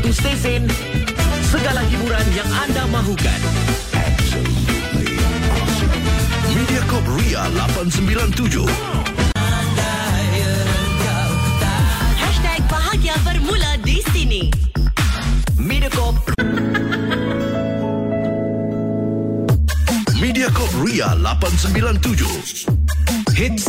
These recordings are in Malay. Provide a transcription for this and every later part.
Satu stesen, segala hiburan yang anda mahukan. Mediacorp Ria 897. Hashtag bahagia bermula di sini. Mediacorp Mediacorp Ria 897. Hits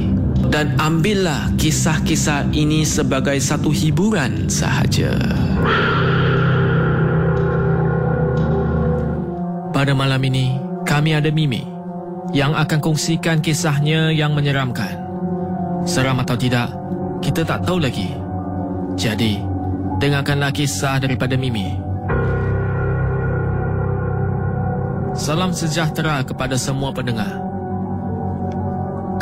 Dan ambillah kisah-kisah ini sebagai satu hiburan sahaja. Pada malam ini, kami ada Mimi yang akan kongsikan kisahnya yang menyeramkan. Seram atau tidak, kita tak tahu lagi. Jadi, dengarkanlah kisah daripada Mimi. Salam sejahtera kepada semua pendengar.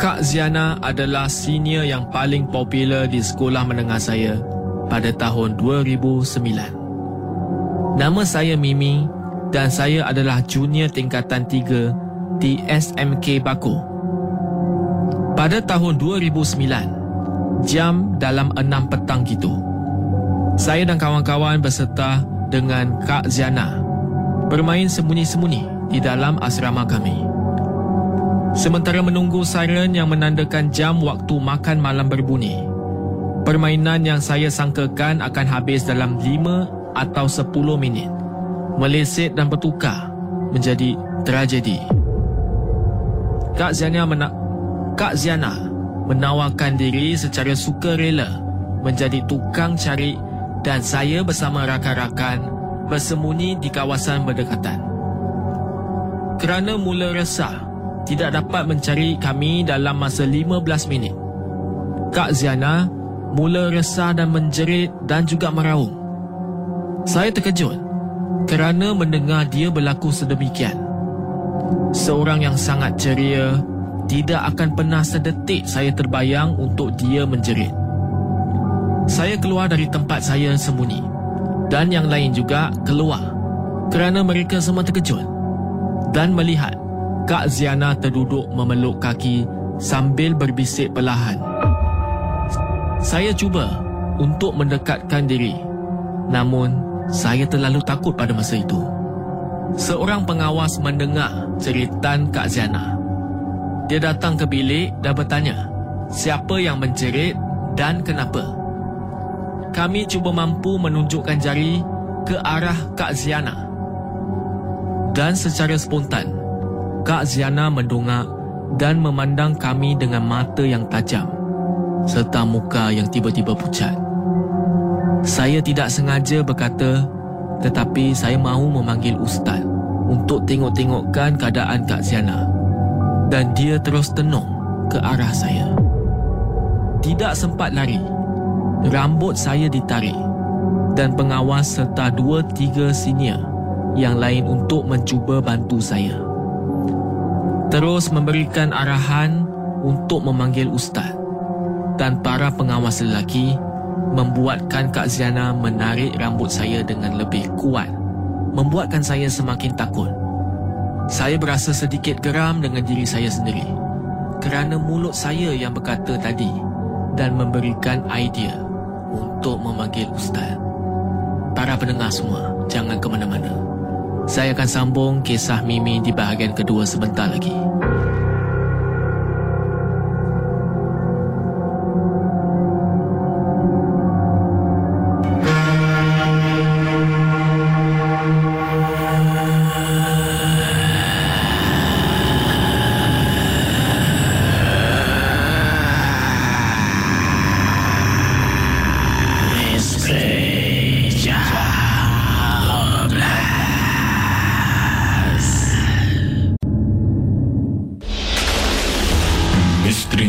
Kak Ziana adalah senior yang paling popular di sekolah menengah saya pada tahun 2009. Nama saya Mimi dan saya adalah junior tingkatan 3 di SMK Bako. Pada tahun 2009, jam dalam enam petang gitu. Saya dan kawan-kawan berserta dengan Kak Ziana bermain sembunyi-sembunyi di dalam asrama kami. Sementara menunggu siren yang menandakan jam waktu makan malam berbunyi, permainan yang saya sangkakan akan habis dalam lima atau sepuluh minit meleset dan bertukar menjadi tragedi. Kak Ziana mena- Kak Ziana menawarkan diri secara sukarela menjadi tukang cari dan saya bersama rakan-rakan bersembunyi di kawasan berdekatan. Kerana mula resah, tidak dapat mencari kami dalam masa 15 minit. Kak Ziana mula resah dan menjerit dan juga meraung. Saya terkejut kerana mendengar dia berlaku sedemikian. Seorang yang sangat ceria tidak akan pernah sedetik saya terbayang untuk dia menjerit. Saya keluar dari tempat saya sembunyi dan yang lain juga keluar kerana mereka semua terkejut dan melihat Kak Ziana terduduk memeluk kaki sambil berbisik perlahan. Saya cuba untuk mendekatkan diri namun saya terlalu takut pada masa itu. Seorang pengawas mendengar ceritan Kak Ziana dia datang ke bilik dan bertanya siapa yang menjerit dan kenapa. Kami cuba mampu menunjukkan jari ke arah Kak Ziana. Dan secara spontan, Kak Ziana mendongak dan memandang kami dengan mata yang tajam serta muka yang tiba-tiba pucat. Saya tidak sengaja berkata tetapi saya mahu memanggil ustaz untuk tengok-tengokkan keadaan Kak Ziana. Dan dia terus tenung ke arah saya. Tidak sempat lari. Rambut saya ditarik dan pengawas serta dua tiga senior yang lain untuk mencuba bantu saya. Terus memberikan arahan untuk memanggil ustaz dan para pengawas lelaki membuatkan Kak Ziana menarik rambut saya dengan lebih kuat membuatkan saya semakin takut. Saya berasa sedikit geram dengan diri saya sendiri kerana mulut saya yang berkata tadi dan memberikan idea untuk memanggil ustaz. Para pendengar semua, jangan ke mana-mana. Saya akan sambung kisah Mimi di bahagian kedua sebentar lagi.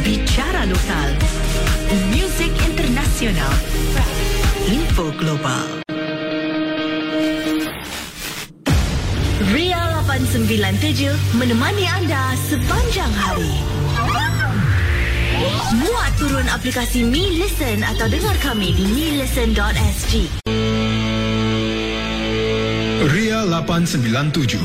Bicara lokal. Muzik internasional. Info global. Ria 897 menemani anda sepanjang hari. Muat turun aplikasi Mi Listen atau dengar kami di milisten.sg. Ria 897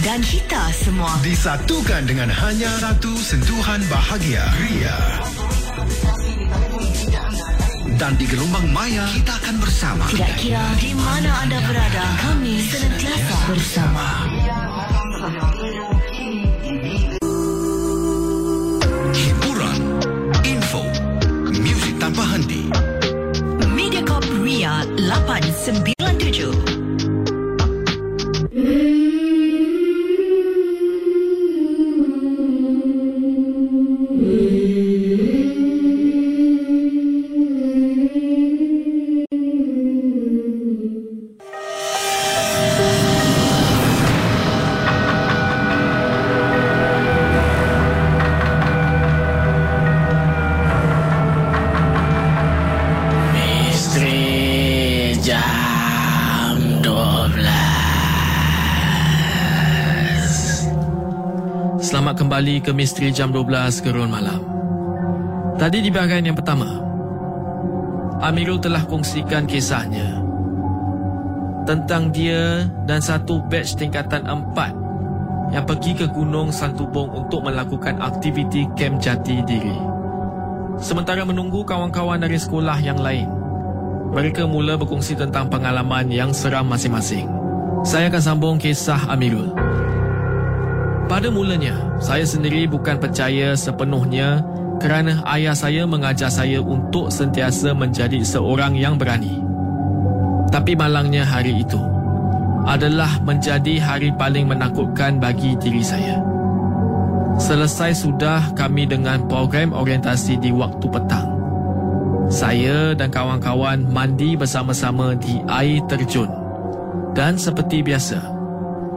dan kita semua. Disatukan dengan hanya satu sentuhan bahagia. Ria. Dan di gelombang maya, kita akan bersama. Tidak kira di mana anda berada, kami senantiasa bersama. Hiburan, info, muzik tanpa henti. Mediacorp Ria 897. Selamat kembali ke Misteri Jam 12 Gerun Malam Tadi di bahagian yang pertama Amirul telah kongsikan kisahnya Tentang dia dan satu batch tingkatan empat Yang pergi ke Gunung Santubong untuk melakukan aktiviti kem jati diri Sementara menunggu kawan-kawan dari sekolah yang lain mereka mula berkongsi tentang pengalaman yang seram masing-masing. Saya akan sambung kisah Amirul. Pada mulanya, saya sendiri bukan percaya sepenuhnya kerana ayah saya mengajar saya untuk sentiasa menjadi seorang yang berani. Tapi malangnya hari itu adalah menjadi hari paling menakutkan bagi diri saya. Selesai sudah kami dengan program orientasi di waktu petang. Saya dan kawan-kawan mandi bersama-sama di air terjun. Dan seperti biasa,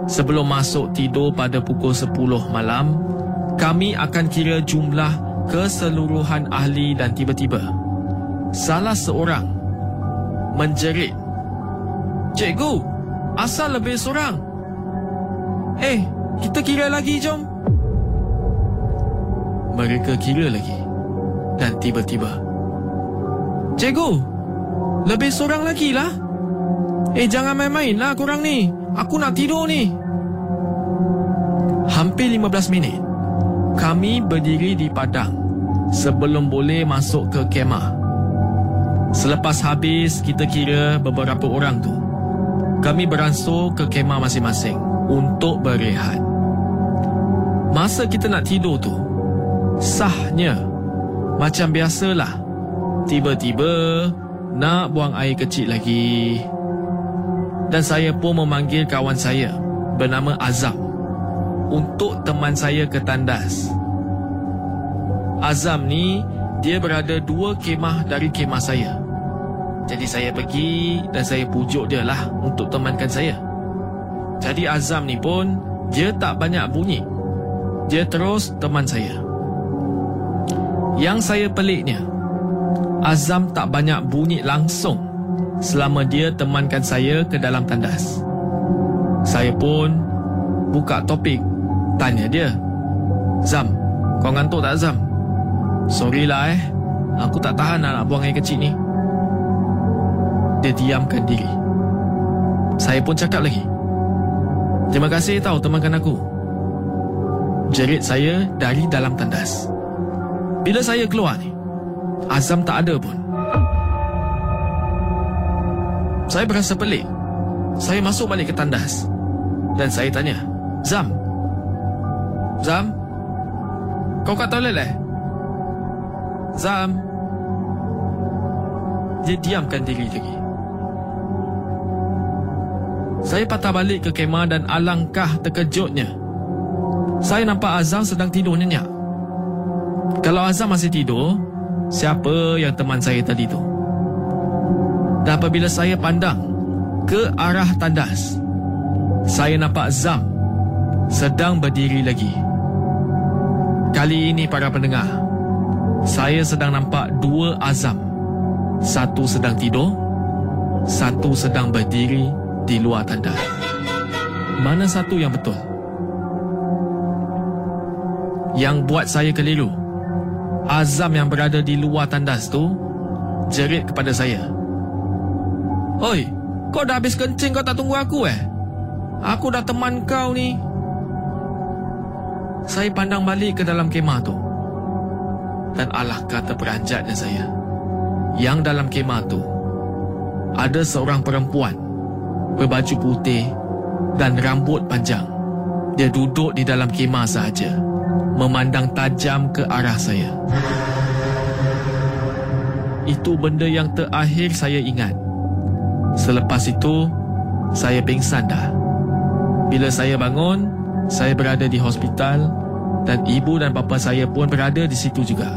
sebelum masuk tidur pada pukul 10 malam, kami akan kira jumlah keseluruhan ahli dan tiba-tiba salah seorang menjerit, "Cikgu, asal lebih seorang. Eh, kita kira lagi jom. Mereka kira lagi. Dan tiba-tiba. Cikgu, lebih seorang lagi lah. Eh, jangan main-main lah korang ni. Aku nak tidur ni. Hampir 15 minit. Kami berdiri di padang sebelum boleh masuk ke kemah. Selepas habis kita kira beberapa orang tu. Kami beransur ke kemah masing-masing untuk berehat. Masa kita nak tidur tu, sahnya macam biasalah. Tiba-tiba nak buang air kecil lagi. Dan saya pun memanggil kawan saya bernama Azam untuk teman saya ke tandas. Azam ni dia berada dua kemah dari kemah saya. Jadi saya pergi dan saya pujuk dia lah untuk temankan saya. Jadi Azam ni pun dia tak banyak bunyi. Dia terus teman saya. Yang saya peliknya, Azam tak banyak bunyi langsung selama dia temankan saya ke dalam tandas. Saya pun buka topik Tanya dia Zam Kau ngantuk tak Zam? Sorry lah eh. Aku tak tahan nak buang air kecil ni. Dia diamkan diri. Saya pun cakap lagi Terima kasih tahu temankan aku. Jerit saya dari dalam tandas. Bila saya keluar ni Azam tak ada pun Saya berasa pelik Saya masuk balik ke tandas Dan saya tanya Zam Zam? Kau kat toilet eh? Zam? Dia diamkan diri lagi. Saya patah balik ke kemah dan alangkah terkejutnya. Saya nampak Azam sedang tidur nyenyak. Kalau Azam masih tidur, siapa yang teman saya tadi tu? Dan apabila saya pandang ke arah tandas, saya nampak Zam sedang berdiri lagi. Kali ini para pendengar, saya sedang nampak dua azam. Satu sedang tidur, satu sedang berdiri di luar tanda. Mana satu yang betul? Yang buat saya keliru. Azam yang berada di luar tandas tu jerit kepada saya. Oi, kau dah habis kencing kau tak tunggu aku eh? Aku dah teman kau ni. Saya pandang balik ke dalam kemah tu. Dan alahkah terperanjatnya saya. Yang dalam kemah tu, ada seorang perempuan berbaju putih dan rambut panjang. Dia duduk di dalam kemah sahaja, memandang tajam ke arah saya. Itu benda yang terakhir saya ingat. Selepas itu, saya pingsan dah. Bila saya bangun, saya berada di hospital dan ibu dan bapa saya pun berada di situ juga.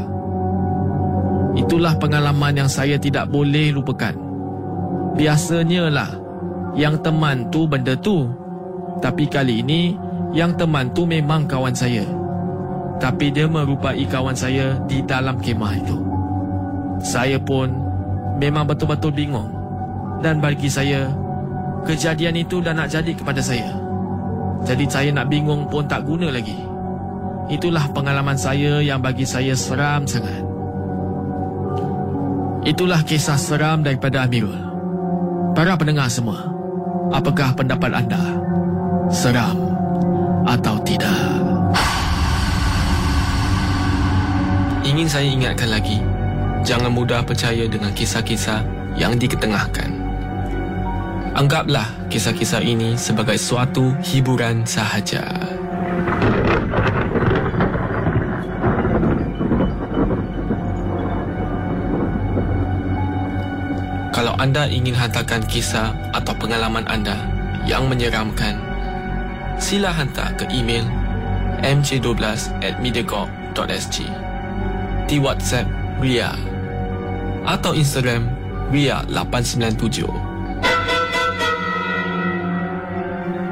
Itulah pengalaman yang saya tidak boleh lupakan. Biasanya lah yang teman tu benda tu. Tapi kali ini yang teman tu memang kawan saya. Tapi dia merupai kawan saya di dalam kemah itu. Saya pun memang betul-betul bingung. Dan bagi saya, kejadian itu dah nak jadi kepada saya. Jadi saya nak bingung pun tak guna lagi. Itulah pengalaman saya yang bagi saya seram sangat. Itulah kisah seram daripada Amirul. Para pendengar semua, apakah pendapat anda? Seram atau tidak? Ingin saya ingatkan lagi, jangan mudah percaya dengan kisah-kisah yang diketengahkan. Anggaplah kisah-kisah ini sebagai suatu hiburan sahaja. Kalau anda ingin hantarkan kisah atau pengalaman anda yang menyeramkan, sila hantar ke email mj12 at mediacorp.sg di WhatsApp Ria atau Instagram Ria897.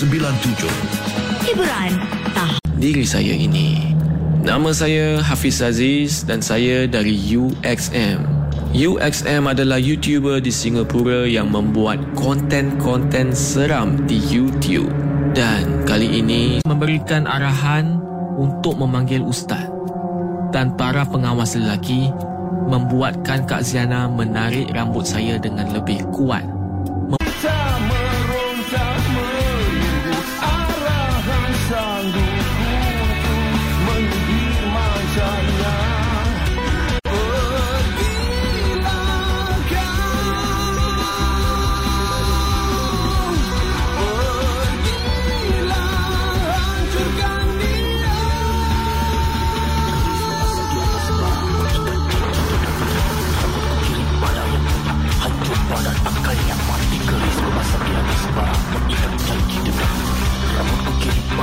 897. Hiburan tak Diri saya ini. Nama saya Hafiz Aziz dan saya dari UXM. UXM adalah YouTuber di Singapura yang membuat konten-konten seram di YouTube. Dan kali ini memberikan arahan untuk memanggil ustaz. Dan para pengawas lelaki membuatkan Kak Ziana menarik rambut saya dengan lebih kuat.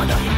Ria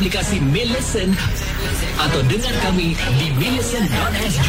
Aplikasi Mail Listen atau dengar kami di millison.sg.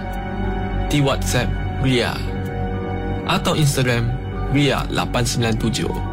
di WhatsApp Ria atau Instagram Ria897.